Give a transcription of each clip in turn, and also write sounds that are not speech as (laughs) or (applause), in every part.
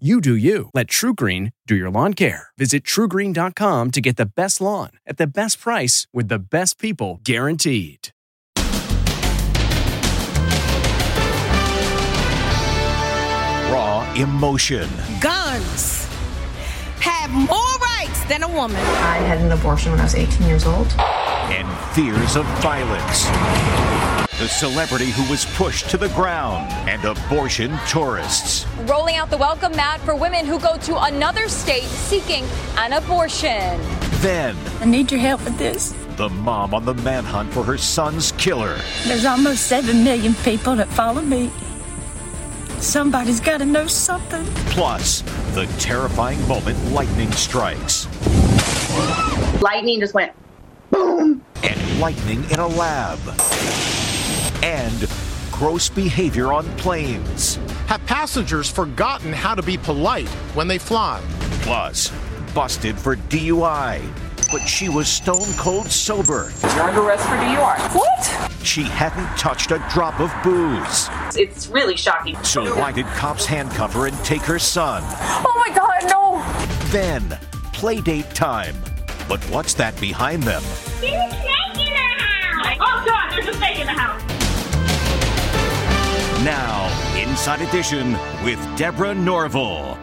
You do you. Let TruGreen do your lawn care. Visit trugreen.com to get the best lawn at the best price with the best people guaranteed. Raw emotion. Guns have more rights than a woman. I had an abortion when I was 18 years old. And fears of violence. The celebrity who was pushed to the ground and abortion tourists. Rolling out the welcome mat for women who go to another state seeking an abortion. Then, I need your help with this. the mom on the manhunt for her son's killer. There's almost 7 million people that follow me. Somebody's got to know something. Plus, the terrifying moment lightning strikes. Lightning just went boom. And lightning in a lab. And gross behavior on planes. Have passengers forgotten how to be polite when they fly? Plus, busted for DUI. But she was stone cold sober. You're under arrest for DUI. What? She hadn't touched a drop of booze. It's really shocking. So why did cops handcuff her and take her son? Oh my god, no! Then, playdate time. But what's that behind them? There's a snake in the house! Oh god, there's a snake in the house! Now, Inside Edition with Deborah Norville.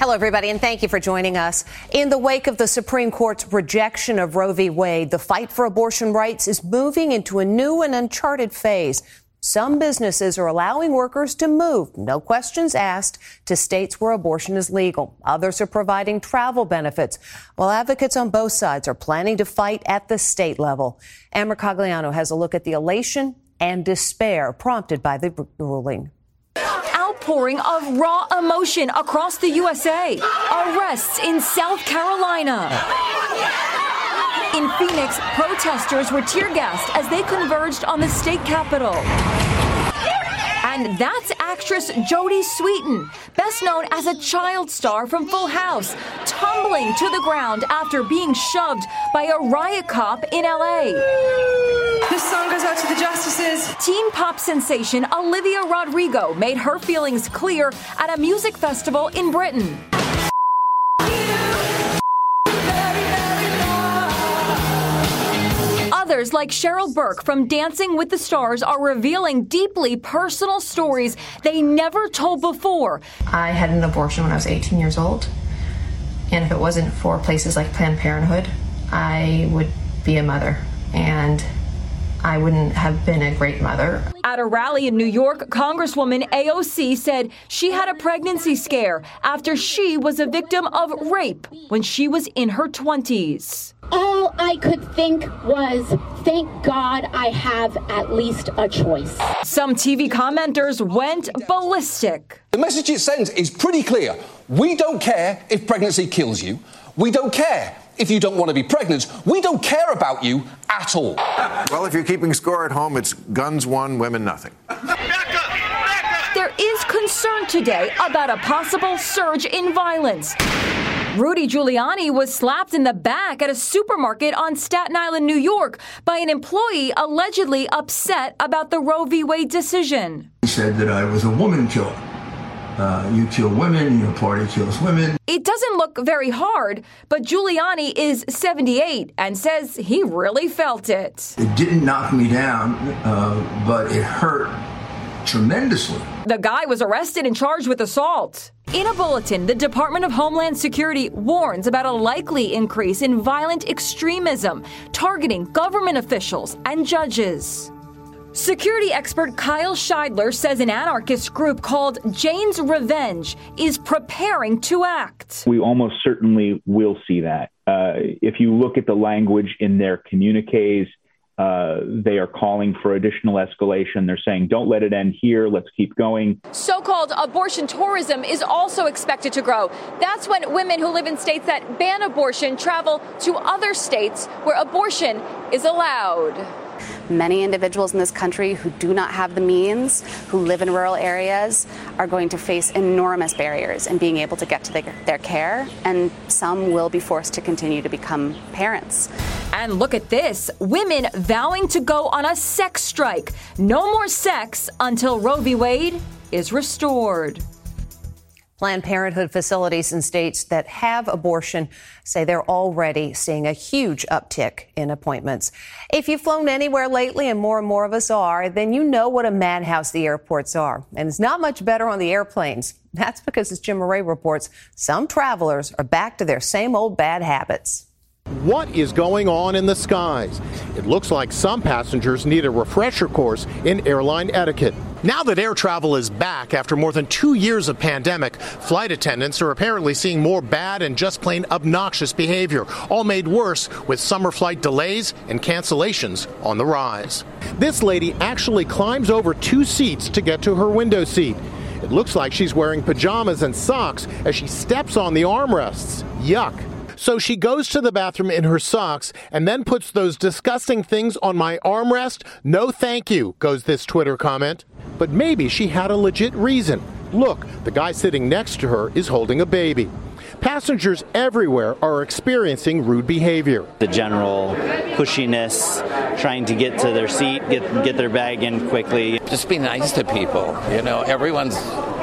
Hello, everybody, and thank you for joining us. In the wake of the Supreme Court's rejection of Roe v. Wade, the fight for abortion rights is moving into a new and uncharted phase. Some businesses are allowing workers to move, no questions asked, to states where abortion is legal. Others are providing travel benefits, while advocates on both sides are planning to fight at the state level. Ann Mercogliano has a look at the elation and despair prompted by the ruling. Outpouring of raw emotion across the USA. Arrests in South Carolina. In Phoenix, protesters were tear gassed as they converged on the state capitol. And that's actress Jodie Sweetin, best known as a child star from Full House, tumbling to the ground after being shoved by a riot cop in LA. This song goes out to the justices. Teen pop sensation Olivia Rodrigo made her feelings clear at a music festival in Britain. Others, like Cheryl Burke from Dancing with the Stars, are revealing deeply personal stories they never told before. I had an abortion when I was 18 years old. And if it wasn't for places like Planned Parenthood, I would be a mother. And I wouldn't have been a great mother. At a rally in New York, Congresswoman AOC said she had a pregnancy scare after she was a victim of rape when she was in her 20s. All I could think was, thank God I have at least a choice. Some TV commenters went ballistic. The message it sends is pretty clear. We don't care if pregnancy kills you. We don't care if you don't want to be pregnant. We don't care about you at all. Well, if you're keeping score at home, it's guns one, women nothing. There is concern today about a possible surge in violence. Rudy Giuliani was slapped in the back at a supermarket on Staten Island, New York, by an employee allegedly upset about the Roe v. Wade decision. He said that I was a woman killer. Uh, you kill women, your party kills women. It doesn't look very hard, but Giuliani is 78 and says he really felt it. It didn't knock me down, uh, but it hurt tremendously. The guy was arrested and charged with assault. In a bulletin, the Department of Homeland Security warns about a likely increase in violent extremism targeting government officials and judges. Security expert Kyle Scheidler says an anarchist group called Jane's Revenge is preparing to act. We almost certainly will see that. Uh, if you look at the language in their communiques Uh, they are calling for additional escalation. They're saying, don't let it end here. Let's keep going. So called abortion tourism is also expected to grow. That's when women who live in states that ban abortion travel to other states where abortion is allowed. Many individuals in this country who do not have the means, who live in rural areas, are going to face enormous barriers in being able to get to their, their care, and some will be forced to continue to become parents. And look at this women vowing to go on a sex strike. No more sex until Roe v. Wade is restored. Planned Parenthood facilities in states that have abortion say they're already seeing a huge uptick in appointments. If you've flown anywhere lately, and more and more of us are, then you know what a madhouse the airports are. And it's not much better on the airplanes. That's because, as Jim Moret reports, some travelers are back to their same old bad habits. What is going on in the skies? It looks like some passengers need a refresher course in airline etiquette. Now that air travel is back after more than two years of pandemic, flight attendants are apparently seeing more bad and just plain obnoxious behavior, all made worse with summer flight delays and cancellations on the rise. This lady actually climbs over two seats to get to her window seat. It looks like she's wearing pajamas and socks as she steps on the armrests. Yuck. So she goes to the bathroom in her socks and then puts those disgusting things on my armrest. No thank you, goes this Twitter comment. But maybe she had a legit reason. Look, the guy sitting next to her is holding a baby. Passengers everywhere are experiencing rude behavior. The general pushiness, trying to get to their seat, get get their bag in quickly. Just be nice to people. You know, everyone's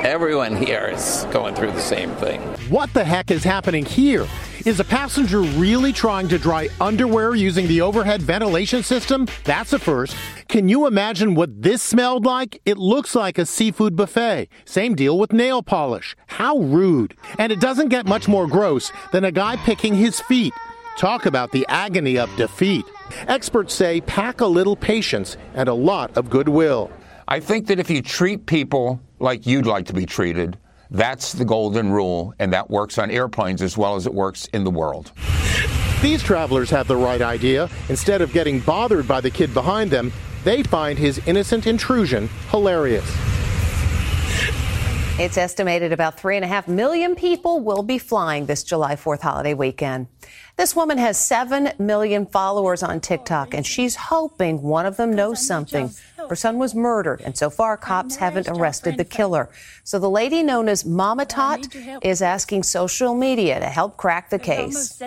everyone here is going through the same thing. What the heck is happening here? Is a passenger really trying to dry underwear using the overhead ventilation system? That's a first. Can you imagine what this smelled like? It looks like a seafood buffet. Same deal with nail polish. How rude. And it doesn't get much more gross than a guy picking his feet. Talk about the agony of defeat. Experts say pack a little patience and a lot of goodwill. I think that if you treat people like you'd like to be treated, that's the golden rule, and that works on airplanes as well as it works in the world. These travelers have the right idea. Instead of getting bothered by the kid behind them, they find his innocent intrusion hilarious. It's estimated about three and a half million people will be flying this July 4th holiday weekend. This woman has 7 million followers on TikTok, and she's hoping one of them knows something. Her son was murdered, and so far, cops haven't arrested the killer. So the lady known as Mama Tot is asking social media to help crack the case.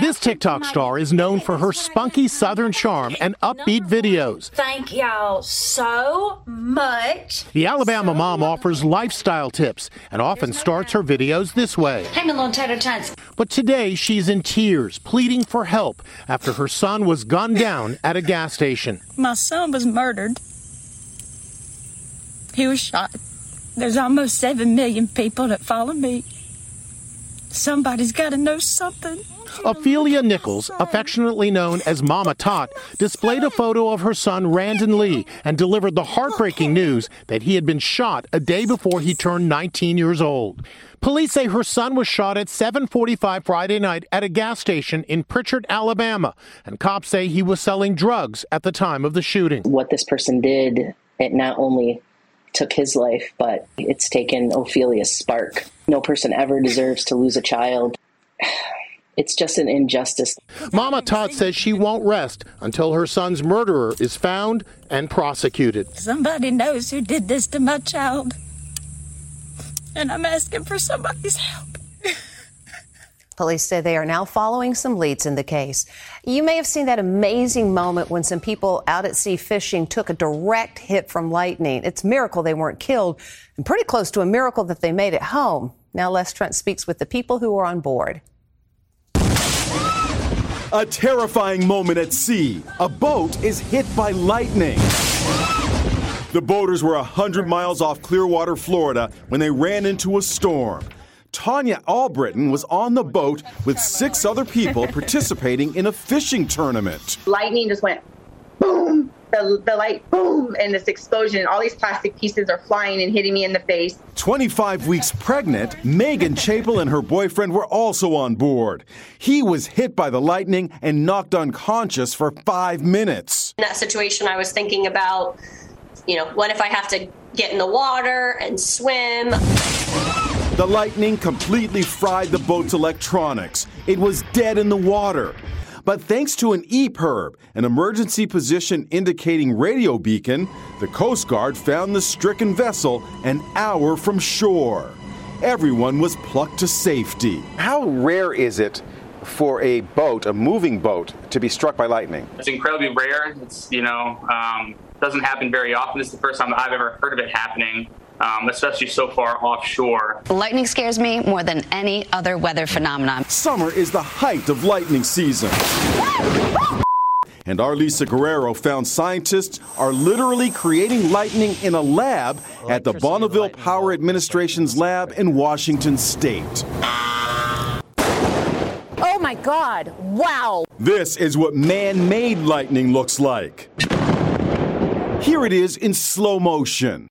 This TikTok star is known for her spunky southern charm and upbeat videos. Thank y'all so much. The Alabama mom offers lifestyle tips and often starts her videos this way. Hey, my little tater tots. But today she's in tears, pleading for help after her son was gunned down at a gas station. My son was murdered. He was shot. There's almost 7 million people that follow me. Somebody's got to know something. Ophelia Nichols, affectionately known as Mama Tot, displayed a photo of her son Randon Lee and delivered the heartbreaking news that he had been shot a day before he turned 19 years old. Police say her son was shot at 7:45 Friday night at a gas station in Prichard, Alabama, and cops say he was selling drugs at the time of the shooting. What this person did, it not only took his life, but it's taken Ophelia's spark. No person ever deserves to lose a child. (sighs) It's just an injustice. Mama Tot says she won't rest until her son's murderer is found and prosecuted. Somebody knows who did this to my child. And I'm asking for somebody's help. Police say they are now following some leads in the case. You may have seen that amazing moment when some people out at sea fishing took a direct hit from lightning. It's a miracle they weren't killed, and pretty close to a miracle that they made it home. Now, Les Trent speaks with the people who were on board. A terrifying moment at sea. A boat is hit by lightning. The boaters were 100 miles off Clearwater, Florida, when they ran into a storm. Tanya Albritton was on the boat with six other people (laughs) participating in a fishing tournament. Lightning just went boom the, the light boom and this explosion and all these plastic pieces are flying and hitting me in the face. 25 weeks pregnant, Megan Chapel and her boyfriend were also on board. He was hit by the lightning and knocked unconscious for five minutes. In that situation, I was thinking about, you know, what if I have to get in the water and swim? The lightning completely fried the boat's electronics. It was dead in the water. But thanks to an EPIRB, an emergency position indicating radio beacon, the Coast Guard found the stricken vessel an hour from shore. Everyone was plucked to safety. How rare is it for a boat, a moving boat, to be struck by lightning? It's incredibly rare. It's, you know, um, doesn't happen very often. It's the first time I've ever heard of it happening. Um, especially so far offshore. Lightning scares me more than any other weather phenomenon. Summer is the height of lightning season. And our Lisa Guerrero found scientists are literally creating lightning in a lab at the Bonneville Power Administration's lab in Washington State. Oh my God, wow. This is what man made lightning looks like. Here it is in slow motion.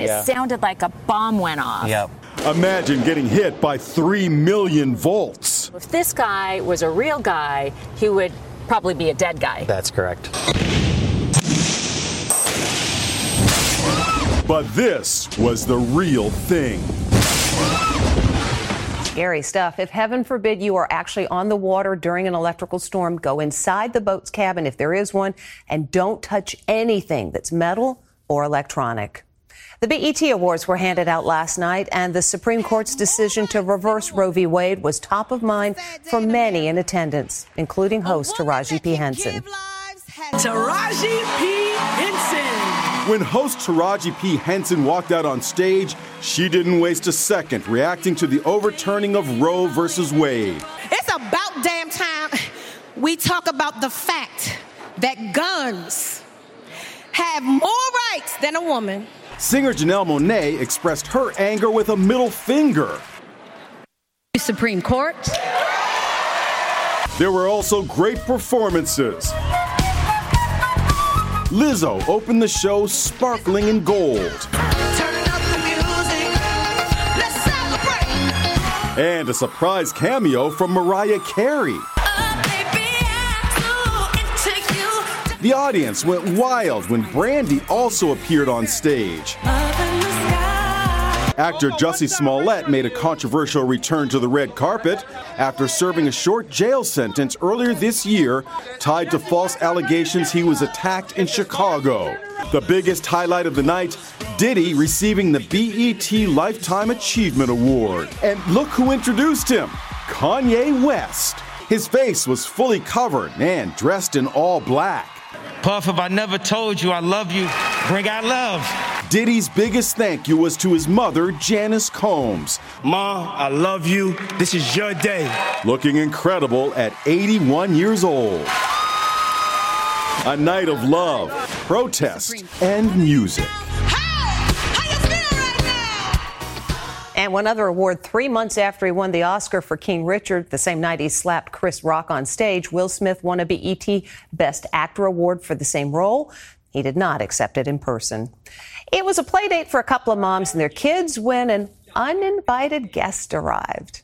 It yeah. sounded like a bomb went off. Yep. Imagine getting hit by 3 million volts. If this guy was a real guy, he would probably be a dead guy. That's correct. But this was the real thing. Scary stuff. If heaven forbid you are actually on the water during an electrical storm, go inside the boat's cabin if there is one and don't touch anything that's metal or electronic. The BET Awards were handed out last night, and the Supreme Court's decision to reverse Roe v. Wade was top of mind for many in attendance, including host Taraji P. Henson. Taraji P. Henson. When host Taraji P. Henson walked out on stage, she didn't waste a second reacting to the overturning of Roe versus Wade. It's about damn time we talk about the fact that guns have more rights than a woman. Singer Janelle Monáe expressed her anger with a middle finger. Supreme Court. There were also great performances. Lizzo opened the show sparkling in gold. And a surprise cameo from Mariah Carey. The audience went wild when Brandy also appeared on stage. Actor Jussie Smollett made a controversial return to the red carpet after serving a short jail sentence earlier this year tied to false allegations he was attacked in Chicago. The biggest highlight of the night Diddy receiving the BET Lifetime Achievement Award. And look who introduced him Kanye West. His face was fully covered and dressed in all black. Puff, if I never told you I love you, bring out love. Diddy's biggest thank you was to his mother, Janice Combs. Ma, I love you. This is your day. Looking incredible at 81 years old. A night of love, protest, and music. And one other award three months after he won the Oscar for King Richard, the same night he slapped Chris Rock on stage, Will Smith won a BET Best Actor Award for the same role. He did not accept it in person. It was a play date for a couple of moms and their kids when an uninvited guest arrived.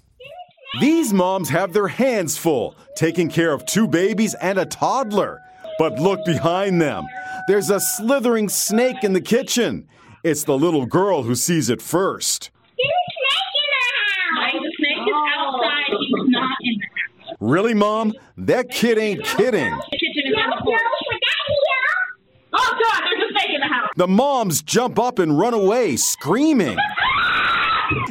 These moms have their hands full, taking care of two babies and a toddler. But look behind them. There's a slithering snake in the kitchen. It's the little girl who sees it first. Really, Mom? That kid ain't kidding. The moms jump up and run away, screaming.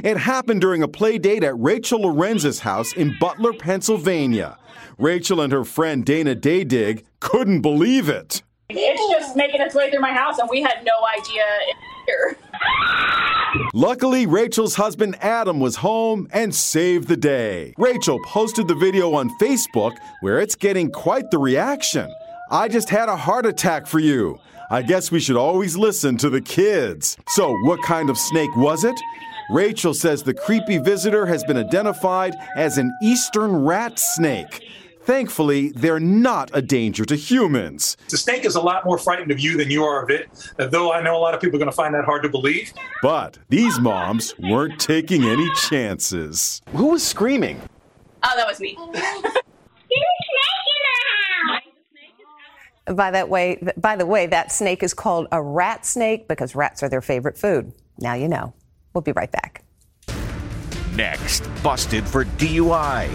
It happened during a play date at Rachel Lorenz's house in Butler, Pennsylvania. Rachel and her friend Dana Daydig couldn't believe it. It's just making its way through my house, and we had no idea. Luckily, Rachel's husband Adam was home and saved the day. Rachel posted the video on Facebook where it's getting quite the reaction. I just had a heart attack for you. I guess we should always listen to the kids. So, what kind of snake was it? Rachel says the creepy visitor has been identified as an eastern rat snake. Thankfully, they're not a danger to humans. The snake is a lot more frightened of you than you are of it, though I know a lot of people are going to find that hard to believe. But these moms weren't taking any chances. Who was screaming? Oh, that was me. (laughs) By that way, by the way, that snake is called a rat snake because rats are their favorite food. Now you know. We'll be right back. Next, busted for DUI.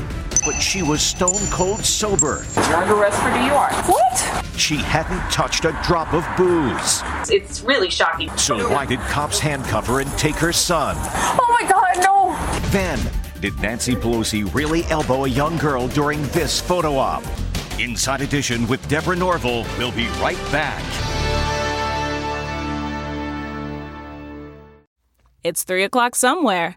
But she was stone cold sober. You're under arrest for DUI. What? She hadn't touched a drop of booze. It's really shocking. So why did cops handcuff her and take her son? Oh my God, no! Then, did Nancy Pelosi really elbow a young girl during this photo op? Inside Edition with Deborah Norville. We'll be right back. It's 3 o'clock somewhere.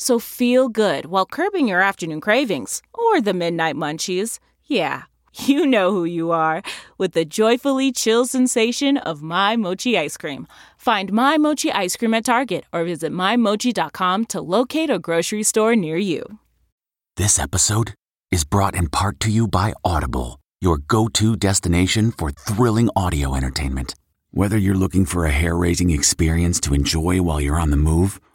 So feel good while curbing your afternoon cravings or the midnight munchies. Yeah, (laughs) you know who you are with the joyfully chill sensation of My Mochi ice cream. Find My Mochi ice cream at Target or visit MyMochi.com to locate a grocery store near you. This episode is brought in part to you by Audible, your go to destination for thrilling audio entertainment. Whether you're looking for a hair raising experience to enjoy while you're on the move,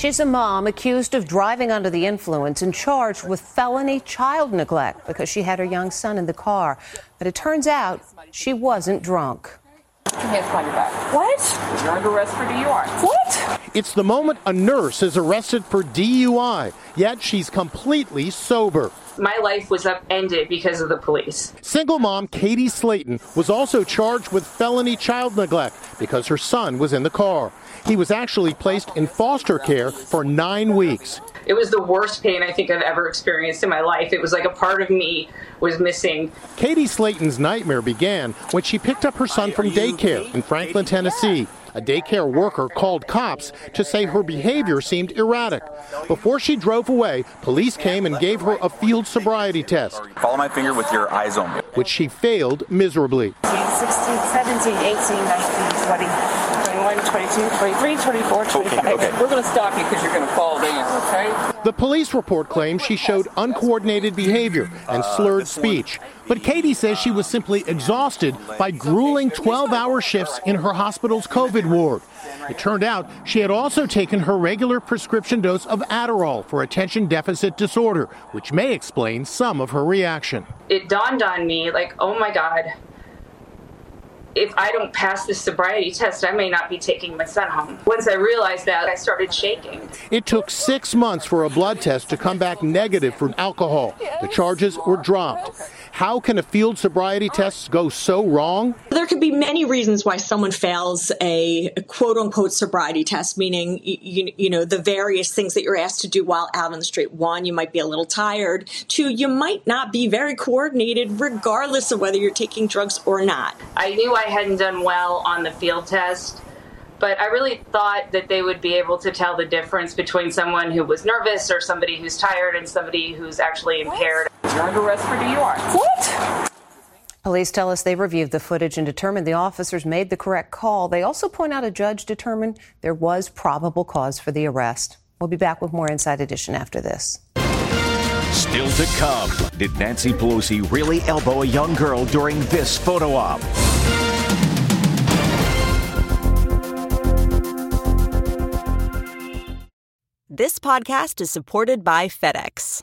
She's a mom accused of driving under the influence and charged with felony child neglect because she had her young son in the car. But it turns out she wasn't drunk. Hands behind your back. What? You're under arrest for DUI. What? It's the moment a nurse is arrested for DUI, yet she's completely sober. My life was upended because of the police. Single mom Katie Slayton was also charged with felony child neglect because her son was in the car. He was actually placed in foster care for nine weeks. It was the worst pain I think I've ever experienced in my life. It was like a part of me was missing. Katie Slayton's nightmare began when she picked up her son from daycare in Franklin, Tennessee. A daycare worker called cops to say her behavior seemed erratic. Before she drove away, police came and gave her a field sobriety test. Follow my finger with your eyes only. Which she failed miserably. 16, 17, 18, 19, 20. 21, 22, 23, 24, 25. Okay, okay. We're going to stop you because you're going to fall down, okay? The police report claims she showed uncoordinated behavior and slurred speech. But Katie says she was simply exhausted by grueling 12 hour shifts in her hospital's COVID ward. It turned out she had also taken her regular prescription dose of Adderall for attention deficit disorder, which may explain some of her reaction. It dawned on me like, oh my God, if I don't pass this sobriety test, I may not be taking my son home. Once I realized that, I started shaking. It took six months for a blood test to come back negative for alcohol. The charges were dropped. How can a field sobriety test go so wrong? There could be many reasons why someone fails a quote unquote sobriety test, meaning, you, you know, the various things that you're asked to do while out on the street. One, you might be a little tired. Two, you might not be very coordinated, regardless of whether you're taking drugs or not. I knew I hadn't done well on the field test but I really thought that they would be able to tell the difference between someone who was nervous or somebody who's tired and somebody who's actually impaired. You're under arrest for DUI. What? Police tell us they reviewed the footage and determined the officers made the correct call. They also point out a judge determined there was probable cause for the arrest. We'll be back with more Inside Edition after this. Still to come. Did Nancy Pelosi really elbow a young girl during this photo op? This podcast is supported by FedEx.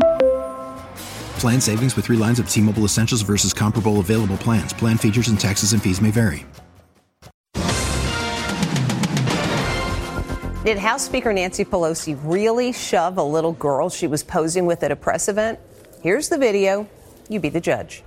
Plan savings with three lines of T Mobile Essentials versus comparable available plans. Plan features and taxes and fees may vary. Did House Speaker Nancy Pelosi really shove a little girl she was posing with at a press event? Here's the video. You be the judge.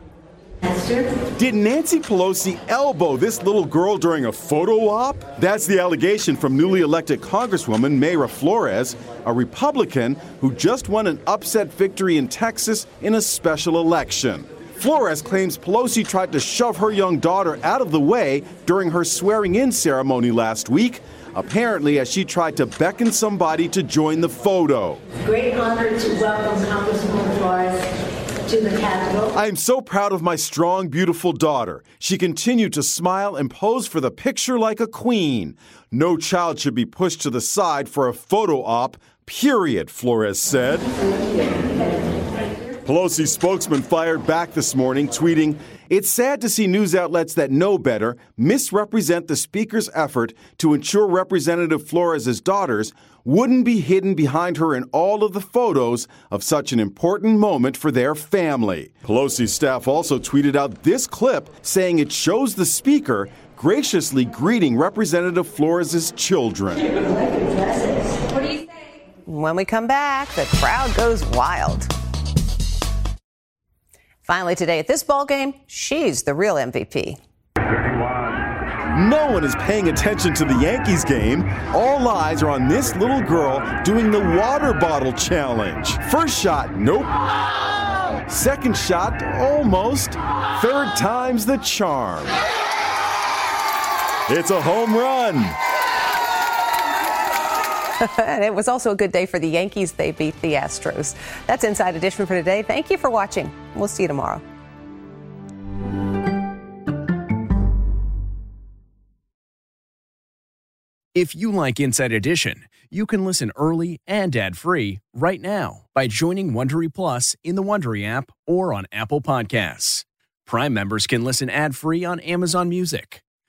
Did Nancy Pelosi elbow this little girl during a photo op? That's the allegation from newly elected Congresswoman Mayra Flores, a Republican who just won an upset victory in Texas in a special election. Flores claims Pelosi tried to shove her young daughter out of the way during her swearing in ceremony last week, apparently as she tried to beckon somebody to join the photo. Great honor to welcome Congresswoman Flores to the Capitol. I am so proud of my strong, beautiful daughter. She continued to smile and pose for the picture like a queen. No child should be pushed to the side for a photo op, period, Flores said. Pelosi's spokesman fired back this morning, tweeting, It's sad to see news outlets that know better misrepresent the Speaker's effort to ensure Representative Flores' daughters wouldn't be hidden behind her in all of the photos of such an important moment for their family. Pelosi's staff also tweeted out this clip saying it shows the Speaker graciously greeting Representative Flores' children. When we come back, the crowd goes wild. Finally, today at this ball game, she's the real MVP. No one is paying attention to the Yankees game. All eyes are on this little girl doing the water bottle challenge. First shot, nope. Second shot, almost. Third time's the charm. It's a home run. (laughs) and it was also a good day for the Yankees. They beat the Astros. That's Inside Edition for today. Thank you for watching. We'll see you tomorrow. If you like Inside Edition, you can listen early and ad-free right now by joining Wondery Plus in the Wondery app or on Apple Podcasts. Prime members can listen ad-free on Amazon Music.